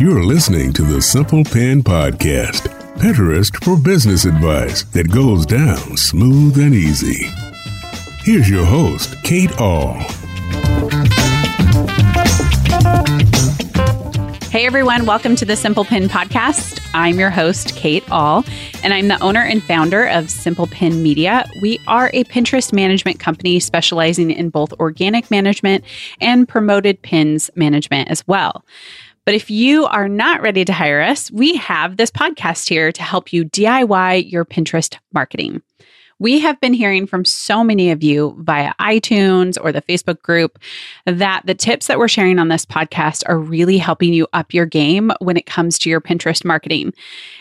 You're listening to the Simple Pin Podcast, Pinterest for business advice that goes down smooth and easy. Here's your host, Kate Ahl. Hey everyone, welcome to the Simple Pin Podcast. I'm your host, Kate Ahl, and I'm the owner and founder of Simple Pin Media. We are a Pinterest management company specializing in both organic management and promoted pins management as well. But if you are not ready to hire us, we have this podcast here to help you DIY your Pinterest marketing. We have been hearing from so many of you via iTunes or the Facebook group that the tips that we're sharing on this podcast are really helping you up your game when it comes to your Pinterest marketing.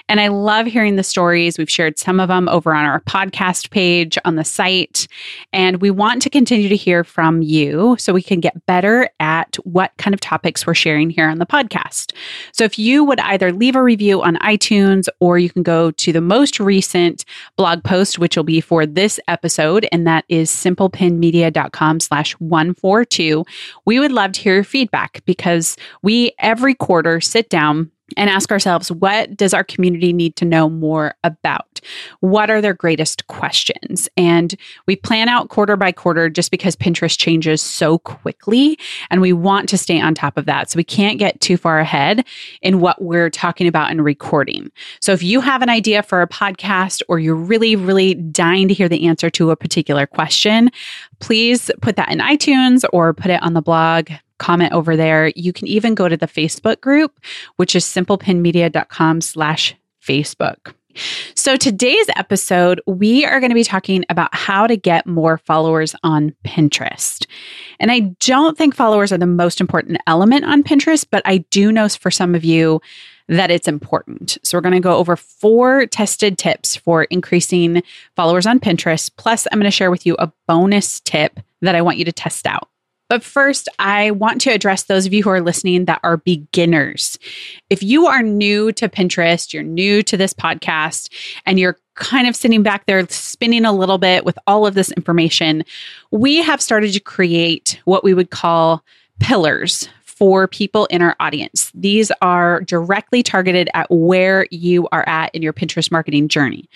And I love hearing the stories. We've shared some of them over on our podcast page on the site. And we want to continue to hear from you so we can get better at what kind of topics we're sharing here on the podcast. So if you would either leave a review on iTunes or you can go to the most recent blog post, which will be for this episode, and that is simplepinmedia.com slash 142. We would love to hear your feedback because we every quarter sit down and ask ourselves what does our community need to know more about? What are their greatest questions? And we plan out quarter by quarter just because Pinterest changes so quickly and we want to stay on top of that. So we can't get too far ahead in what we're talking about and recording. So if you have an idea for a podcast or you're really, really dying to hear the answer to a particular question, please put that in iTunes or put it on the blog comment over there. You can even go to the Facebook group, which is simplepinmedia.com slash Facebook. So today's episode, we are going to be talking about how to get more followers on Pinterest. And I don't think followers are the most important element on Pinterest, but I do know for some of you that it's important. So we're going to go over four tested tips for increasing followers on Pinterest. Plus, I'm going to share with you a bonus tip that I want you to test out. But first, I want to address those of you who are listening that are beginners. If you are new to Pinterest, you're new to this podcast, and you're kind of sitting back there spinning a little bit with all of this information, we have started to create what we would call pillars for people in our audience. These are directly targeted at where you are at in your Pinterest marketing journey.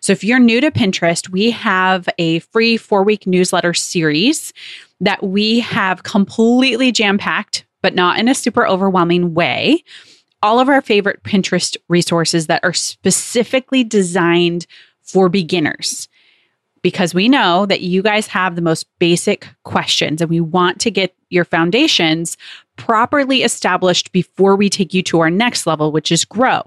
So if you're new to Pinterest, we have a free four week newsletter series that we have completely jam packed, but not in a super overwhelming way. All of our favorite Pinterest resources that are specifically designed for beginners because we know that you guys have the most basic questions and we want to get your foundations properly established before we take you to our next level, which is grow.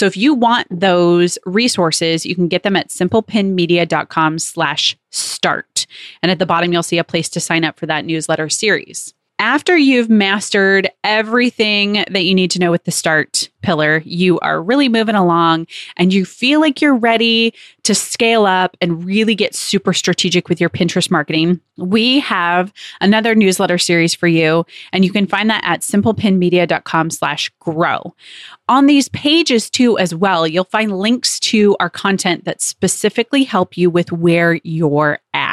So if you want those resources, you can get them at simplepinmedia.com slash start. And at the bottom, you'll see a place to sign up for that newsletter series after you've mastered everything that you need to know with the start pillar, you are really moving along and you feel like you're ready to scale up and really get super strategic with your Pinterest marketing. We have another newsletter series for you, and you can find that at simplepinmedia.com slash grow. On these pages too, as well, you'll find links to our content that specifically help you with where you're at.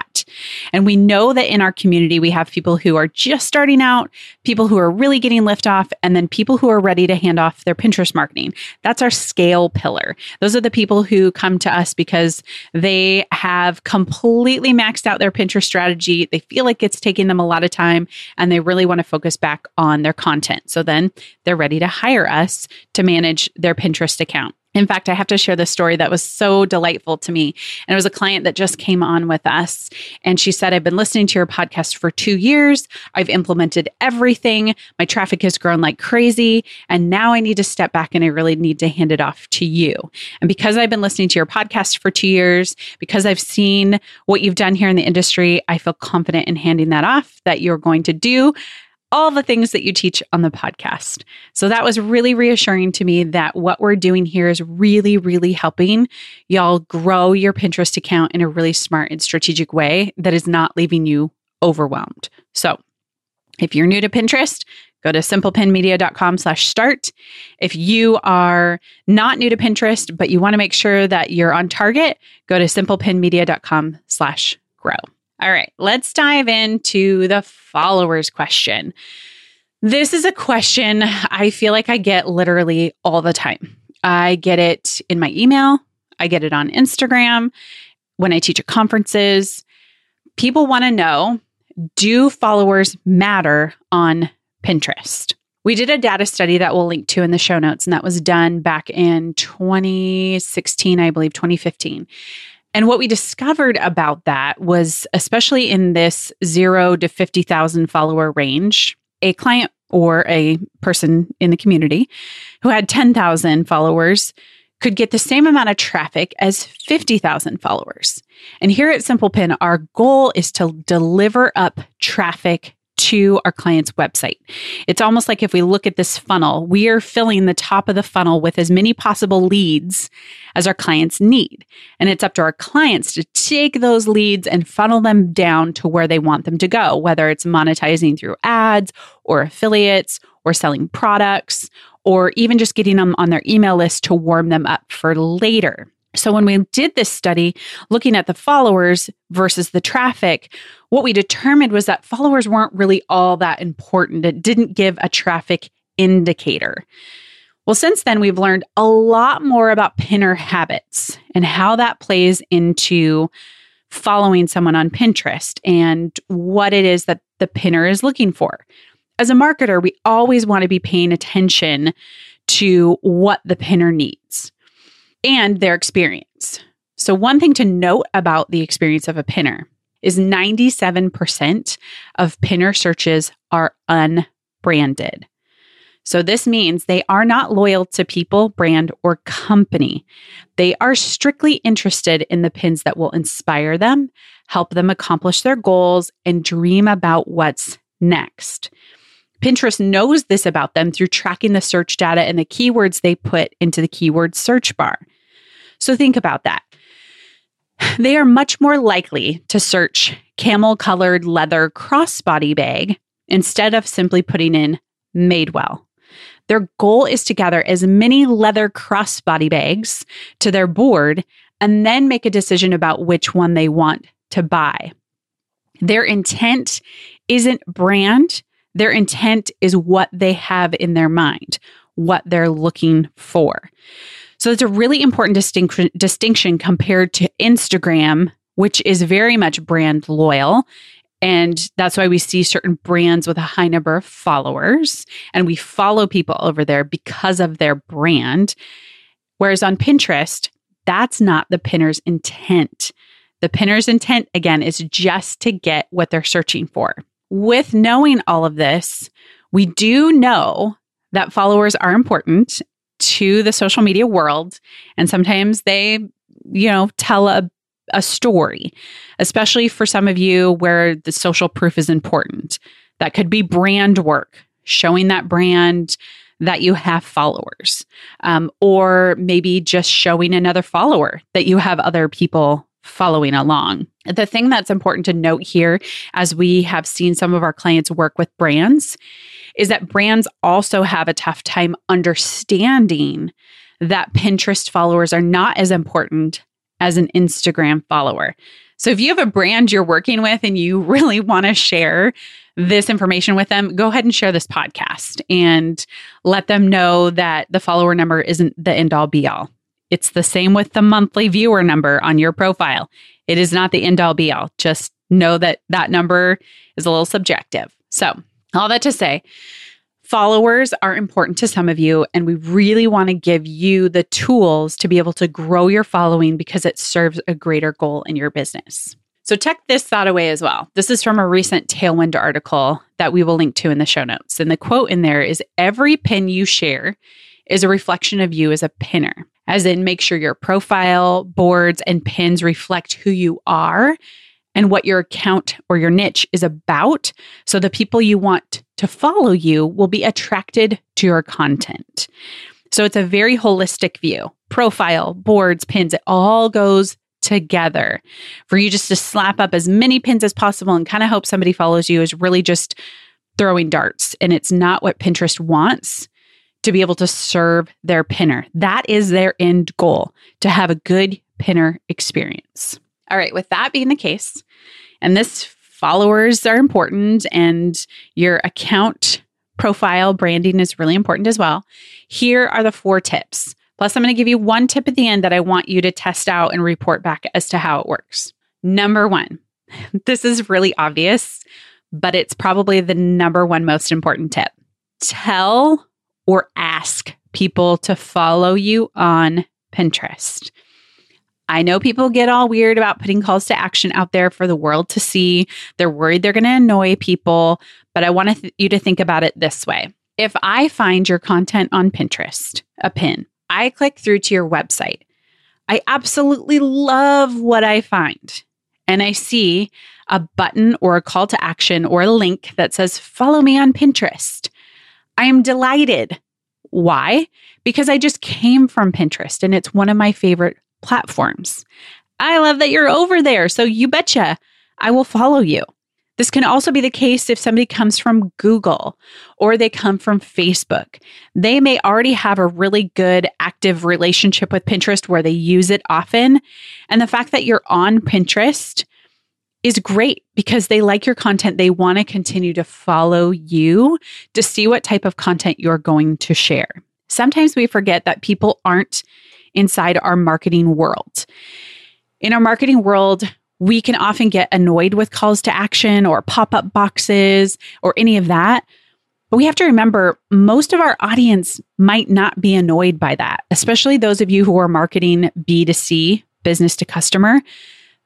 And we know that in our community, we have people who are just starting out, people who are really getting liftoff, and then people who are ready to hand off their Pinterest marketing. That's our scale pillar. Those are the people who come to us because they have completely maxed out their Pinterest strategy. They feel like it's taking them a lot of time and they really want to focus back on their content. So then they're ready to hire us to manage their Pinterest account. In fact, I have to share this story that was so delightful to me. And it was a client that just came on with us. And she said, I've been listening to your podcast for two years. I've implemented everything. My traffic has grown like crazy. And now I need to step back and I really need to hand it off to you. And because I've been listening to your podcast for two years, because I've seen what you've done here in the industry, I feel confident in handing that off that you're going to do all the things that you teach on the podcast. So that was really reassuring to me that what we're doing here is really, really helping y'all grow your Pinterest account in a really smart and strategic way that is not leaving you overwhelmed. So if you're new to Pinterest, go to simplepinmedia.com slash start. If you are not new to Pinterest, but you want to make sure that you're on target, go to simplepinmedia.com slash grow. All right, let's dive into the followers question. This is a question I feel like I get literally all the time. I get it in my email, I get it on Instagram, when I teach at conferences. People want to know do followers matter on Pinterest? We did a data study that we'll link to in the show notes, and that was done back in 2016, I believe, 2015. And what we discovered about that was, especially in this zero to 50,000 follower range, a client or a person in the community who had 10,000 followers could get the same amount of traffic as 50,000 followers. And here at Simple Pin, our goal is to deliver up traffic to our client's website. It's almost like if we look at this funnel, we are filling the top of the funnel with as many possible leads as our clients need. And it's up to our clients to take those leads and funnel them down to where they want them to go, whether it's monetizing through ads or affiliates or selling products or even just getting them on their email list to warm them up for later. So, when we did this study looking at the followers versus the traffic, what we determined was that followers weren't really all that important. It didn't give a traffic indicator. Well, since then, we've learned a lot more about pinner habits and how that plays into following someone on Pinterest and what it is that the pinner is looking for as a marketer, we always want to be paying attention to what the pinner needs and their experience. So, one thing to note about the experience of a pinner is 97% of pinner searches are unbranded. So, this means they are not loyal to people, brand, or company. They are strictly interested in the pins that will inspire them, help them accomplish their goals, and dream about what's next. Pinterest knows this about them through tracking the search data and the keywords they put into the keyword search bar. So think about that. They are much more likely to search camel colored leather crossbody bag instead of simply putting in Madewell. Their goal is to gather as many leather crossbody bags to their board and then make a decision about which one they want to buy. Their intent isn't brand, their intent is what they have in their mind, what they're looking for. So it's a really important distinction, distinction compared to Instagram, which is very much brand loyal. And that's why we see certain brands with a high number of followers and we follow people over there because of their brand. Whereas on Pinterest, that's not the pinner's intent. The pinner's intent, again, is just to get what they're searching for with knowing all of this, we do know that followers are important to the social media world. And sometimes they, you know, tell a, a story, especially for some of you where the social proof is important. That could be brand work, showing that brand that you have followers, um, or maybe just showing another follower that you have other people following along. The thing that's important to note here, as we have seen some of our clients work with brands, is that brands also have a tough time understanding that Pinterest followers are not as important as an Instagram follower. So if you have a brand you're working with and you really want to share this information with them, go ahead and share this podcast and let them know that the follower number isn't the end all be all. It's the same with the monthly viewer number on your profile. It is not the end all be all. Just know that that number is a little subjective. So, all that to say, followers are important to some of you, and we really want to give you the tools to be able to grow your following because it serves a greater goal in your business. So, check this thought away as well. This is from a recent Tailwind article that we will link to in the show notes. And the quote in there is Every pin you share is a reflection of you as a pinner as in make sure your profile, boards, and pins reflect who you are and what your account or your niche is about. So the people you want to follow you will be attracted to your content. So it's a very holistic view profile, boards, pins, it all goes together. For you just to slap up as many pins as possible and kind of hope somebody follows you is really just throwing darts and it's not what Pinterest wants to be able to serve their pinner. That is their end goal to have a good pinner experience. All right, with that being the case, and this followers are important and your account profile branding is really important as well. Here are the four tips. Plus, I'm going to give you one tip at the end that I want you to test out and report back as to how it works. Number one, this is really obvious, but it's probably the number one most important tip. Tell or ask people to follow you on Pinterest. I know people get all weird about putting calls to action out there for the world to see. They're worried they're going to annoy people, but I want th- you to think about it this way. If I find your content on Pinterest, a pin, I click through to your website. I absolutely love what I find. And I see a button or a call to action or a link that says, Follow me on Pinterest. I am delighted. Why? Because I just came from Pinterest and it's one of my favorite platforms. I love that you're over there. So you betcha I will follow you. This can also be the case if somebody comes from Google or they come from Facebook. They may already have a really good active relationship with Pinterest where they use it often. And the fact that you're on Pinterest is great because they like your content. They want to continue to follow you to see what type of content you're going to share. Sometimes we forget that people aren't inside our marketing world. In our marketing world, we can often get annoyed with calls to action or pop up boxes or any of that. But we have to remember most of our audience might not be annoyed by that, especially those of you who are marketing B2C, business to customer.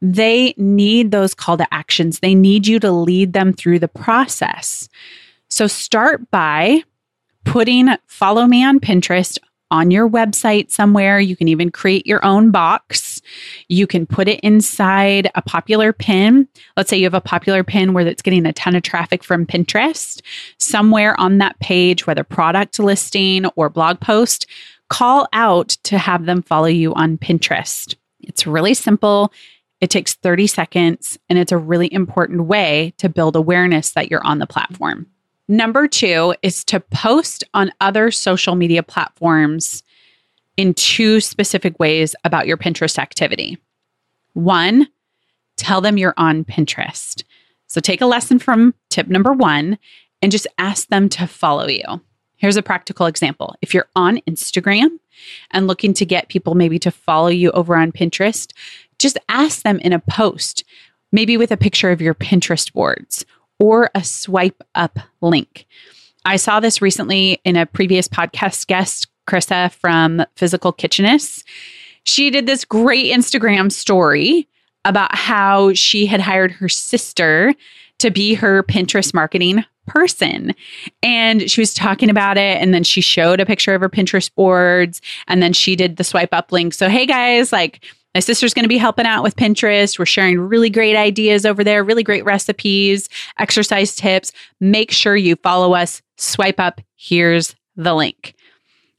They need those call to actions. They need you to lead them through the process. So start by putting follow me on Pinterest on your website somewhere. You can even create your own box. You can put it inside a popular pin. Let's say you have a popular pin where it's getting a ton of traffic from Pinterest. Somewhere on that page, whether product listing or blog post, call out to have them follow you on Pinterest. It's really simple. It takes 30 seconds and it's a really important way to build awareness that you're on the platform. Number two is to post on other social media platforms in two specific ways about your Pinterest activity. One, tell them you're on Pinterest. So take a lesson from tip number one and just ask them to follow you. Here's a practical example. If you're on Instagram and looking to get people maybe to follow you over on Pinterest, just ask them in a post, maybe with a picture of your Pinterest boards or a swipe up link. I saw this recently in a previous podcast guest, Krissa from Physical Kitchness. She did this great Instagram story about how she had hired her sister to be her Pinterest marketing person. And she was talking about it. And then she showed a picture of her Pinterest boards. And then she did the swipe up link. So, hey guys, like, my sister's going to be helping out with Pinterest. We're sharing really great ideas over there, really great recipes, exercise tips. Make sure you follow us. Swipe up. Here's the link.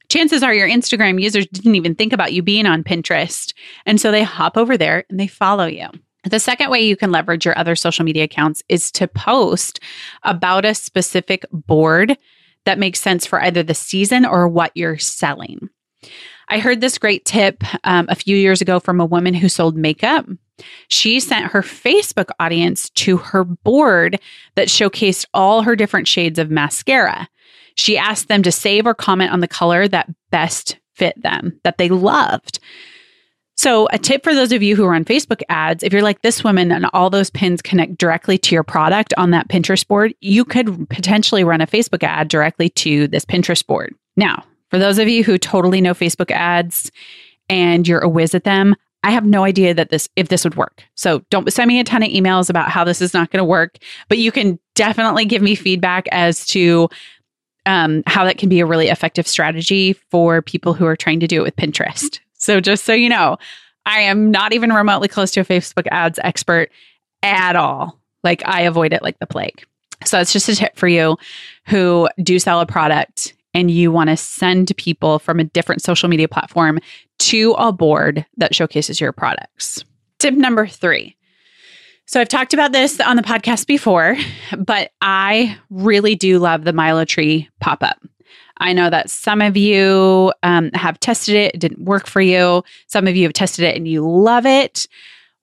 Chances are your Instagram users didn't even think about you being on Pinterest. And so they hop over there and they follow you. The second way you can leverage your other social media accounts is to post about a specific board that makes sense for either the season or what you're selling. I heard this great tip um, a few years ago from a woman who sold makeup. She sent her Facebook audience to her board that showcased all her different shades of mascara. She asked them to save or comment on the color that best fit them, that they loved. So, a tip for those of you who are on Facebook ads, if you're like this woman and all those pins connect directly to your product on that Pinterest board, you could potentially run a Facebook ad directly to this Pinterest board. Now, for those of you who totally know Facebook ads and you're a whiz at them, I have no idea that this if this would work. So don't send me a ton of emails about how this is not going to work, but you can definitely give me feedback as to um, how that can be a really effective strategy for people who are trying to do it with Pinterest. So just so you know, I am not even remotely close to a Facebook ads expert at all. Like I avoid it like the plague. So it's just a tip for you who do sell a product and you want to send people from a different social media platform to a board that showcases your products. Tip number three So I've talked about this on the podcast before, but I really do love the MiloTree pop up. I know that some of you um, have tested it, it didn't work for you. Some of you have tested it and you love it.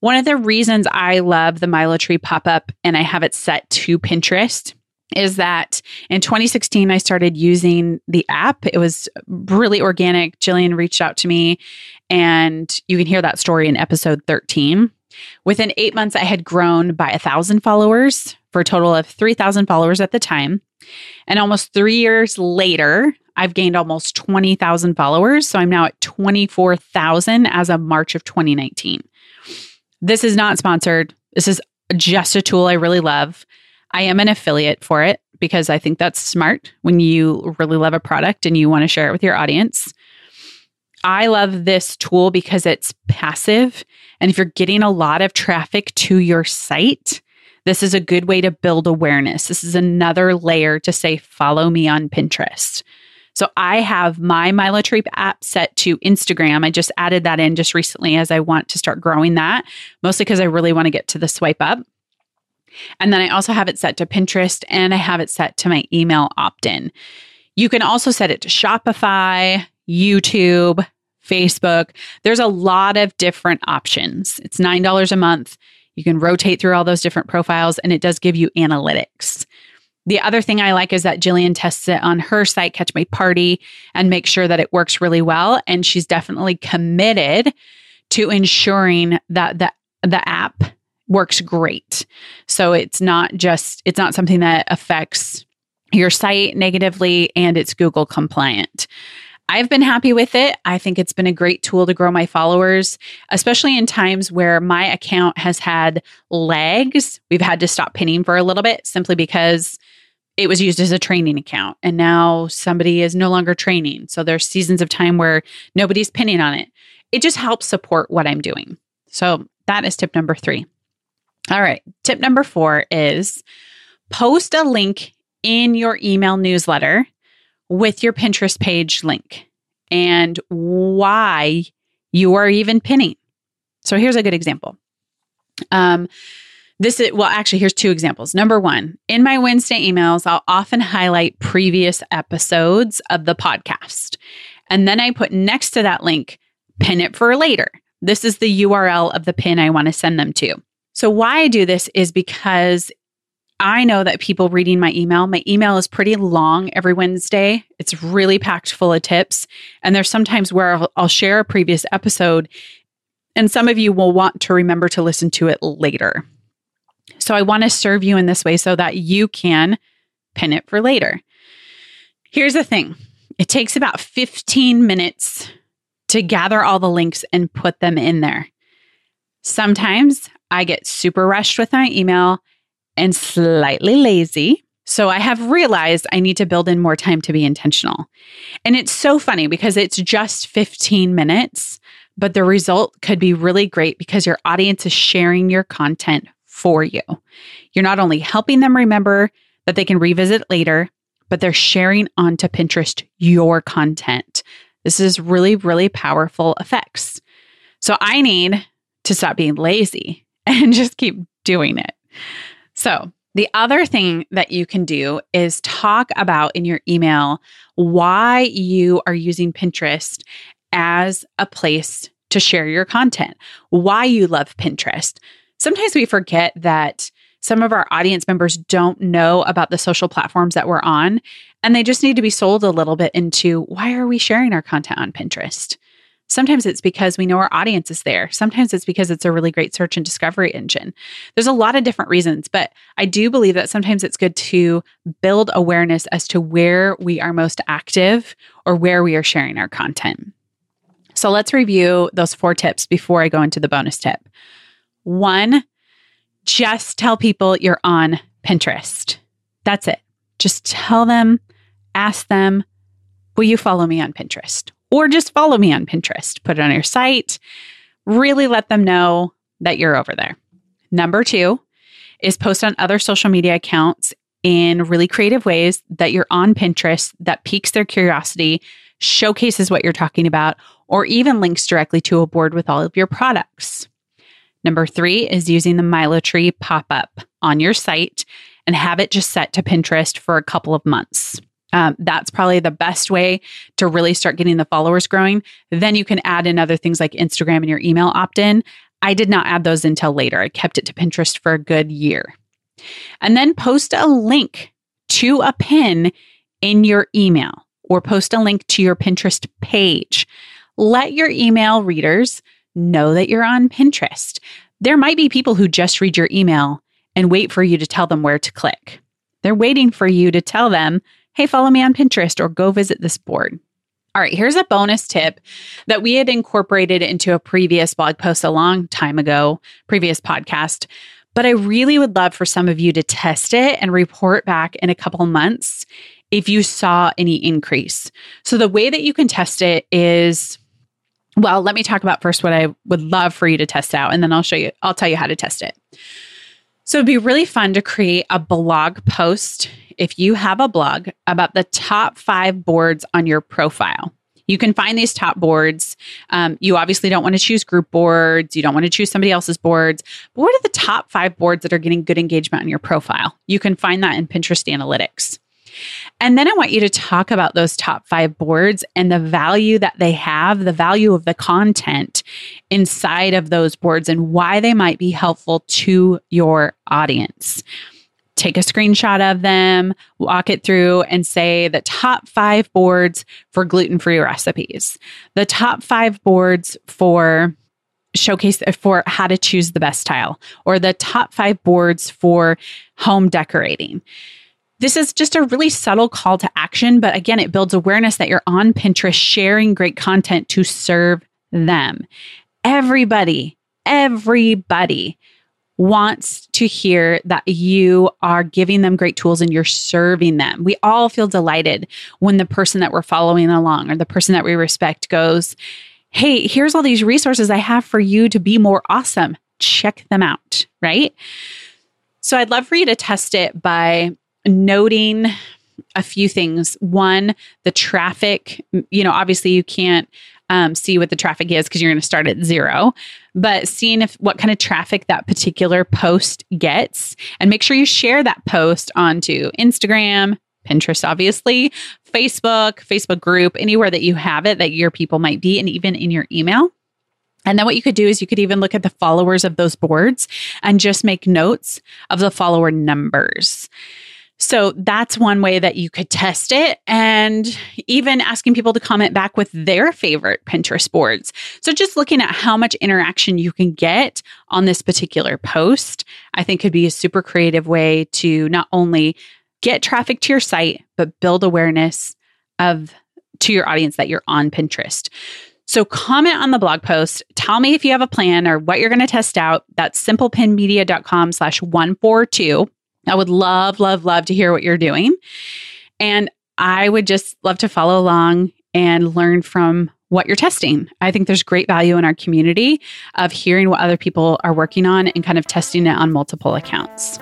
One of the reasons I love the MiloTree pop up and I have it set to Pinterest is that in 2016, I started using the app. It was really organic. Jillian reached out to me, and you can hear that story in episode 13. Within eight months, I had grown by a thousand followers for a total of 3,000 followers at the time. And almost three years later, I've gained almost 20,000 followers. So I'm now at 24,000 as of March of 2019. This is not sponsored. This is just a tool I really love. I am an affiliate for it because I think that's smart when you really love a product and you want to share it with your audience. I love this tool because it's passive. And if you're getting a lot of traffic to your site, this is a good way to build awareness. This is another layer to say, follow me on Pinterest. So I have my MiloTree app set to Instagram. I just added that in just recently as I want to start growing that, mostly because I really want to get to the swipe up. And then I also have it set to Pinterest and I have it set to my email opt in. You can also set it to Shopify, YouTube, Facebook. There's a lot of different options. It's $9 a month. You can rotate through all those different profiles and it does give you analytics. The other thing I like is that Jillian tests it on her site, Catch My Party, and make sure that it works really well. And she's definitely committed to ensuring that the, the app works great. So it's not just, it's not something that affects your site negatively and it's Google compliant. I've been happy with it. I think it's been a great tool to grow my followers, especially in times where my account has had legs. We've had to stop pinning for a little bit simply because it was used as a training account and now somebody is no longer training. So there's seasons of time where nobody's pinning on it. It just helps support what I'm doing. So that is tip number three. All right. Tip number four is post a link in your email newsletter with your Pinterest page link and why you are even pinning. So here's a good example. Um, this is, well, actually, here's two examples. Number one, in my Wednesday emails, I'll often highlight previous episodes of the podcast. And then I put next to that link, pin it for later. This is the URL of the pin I want to send them to. So, why I do this is because I know that people reading my email, my email is pretty long every Wednesday. It's really packed full of tips. And there's sometimes where I'll, I'll, share a previous episode, and some of you will want to remember to listen to it later. So I want to serve you in this way so that you can pin it for later. Here's the thing it takes about 15 minutes to gather all the links and put them in there. Sometimes I get super rushed with my email and slightly lazy. So I have realized I need to build in more time to be intentional. And it's so funny because it's just 15 minutes, but the result could be really great because your audience is sharing your content for you. You're not only helping them remember that they can revisit later, but they're sharing onto Pinterest your content. This is really, really powerful effects. So I need to stop being lazy and just keep doing it. So, the other thing that you can do is talk about in your email why you are using Pinterest as a place to share your content, why you love Pinterest. Sometimes we forget that some of our audience members don't know about the social platforms that we're on, and they just need to be sold a little bit into why are we sharing our content on Pinterest? Sometimes it's because we know our audience is there. Sometimes it's because it's a really great search and discovery engine. There's a lot of different reasons, but I do believe that sometimes it's good to build awareness as to where we are most active or where we are sharing our content. So let's review those four tips before I go into the bonus tip. One, just tell people you're on Pinterest. That's it. Just tell them, ask them, will you follow me on Pinterest? Or just follow me on Pinterest. Put it on your site. Really let them know that you're over there. Number two is post on other social media accounts in really creative ways that you're on Pinterest that piques their curiosity, showcases what you're talking about, or even links directly to a board with all of your products. Number three is using the MiloTree pop up on your site and have it just set to Pinterest for a couple of months. Um, that's probably the best way to really start getting the followers growing. Then you can add in other things like Instagram and your email opt in. I did not add those until later. I kept it to Pinterest for a good year. And then post a link to a pin in your email or post a link to your Pinterest page. Let your email readers know that you're on Pinterest. There might be people who just read your email and wait for you to tell them where to click. They're waiting for you to tell them, hey, follow me on Pinterest or go visit this board. All right, here's a bonus tip that we had incorporated into a previous blog post a long time ago, previous podcast. But I really would love for some of you to test it and report back in a couple months if you saw any increase. So the way that you can test it is well, let me talk about first what I would love for you to test out and then I'll show you I'll tell you how to test it. So it'd be really fun to create a blog post if you have a blog about the top five boards on your profile. You can find these top boards. Um, you obviously don't want to choose group boards. You don't want to choose somebody else's boards. But what are the top five boards that are getting good engagement on your profile? You can find that in Pinterest Analytics. And then I want you to talk about those top five boards and the value that they have, the value of the content inside of those boards and why they might be helpful to your audience. Take a screenshot of them, walk it through, and say the top five boards for gluten free recipes, the top five boards for showcase for how to choose the best tile, or the top five boards for home decorating this is just a really subtle call to action, but again, it builds awareness that you're on Pinterest sharing great content to serve them. Everybody, everybody wants to hear that you are giving them great tools and you're serving them. We all feel delighted when the person that we're following along or the person that we respect goes, Hey, here's all these resources I have for you to be more awesome. Check them out, right? So I'd love for you to test it by noting a few things. One, the traffic, you know, obviously you can't um, see what the traffic is because you're going to start at zero, but seeing if what kind of traffic that particular post gets and make sure you share that post onto Instagram, Pinterest, obviously, Facebook, Facebook group, anywhere that you have it that your people might be, and even in your email. And then what you could do is you could even look at the followers of those boards and just make notes of the follower numbers. So that's one way that you could test it and even asking people to comment back with their favorite Pinterest boards. So just looking at how much interaction you can get on this particular post, I think could be a super creative way to not only get traffic to your site, but build awareness of to your audience that you're on Pinterest. So comment on the blog post. Tell me if you have a plan or what you're going to test out. That's simplepinmedia.com slash 142. I would love, love, love to hear what you're doing. And I would just love to follow along and learn from what you're testing. I think there's great value in our community of hearing what other people are working on and kind of testing it on multiple accounts.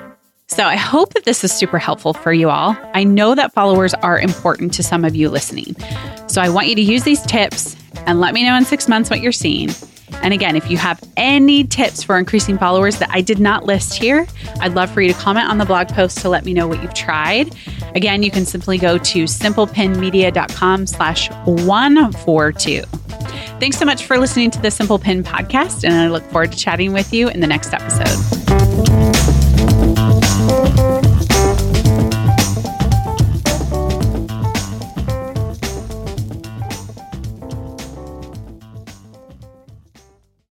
So I hope that this is super helpful for you all. I know that followers are important to some of you listening. So I want you to use these tips and let me know in six months what you're seeing. And again, if you have any tips for increasing followers that I did not list here, I'd love for you to comment on the blog post to let me know what you've tried. Again, you can simply go to simplepinmedia.com slash 142. Thanks so much for listening to the Simple Pin podcast, and I look forward to chatting with you in the next episode.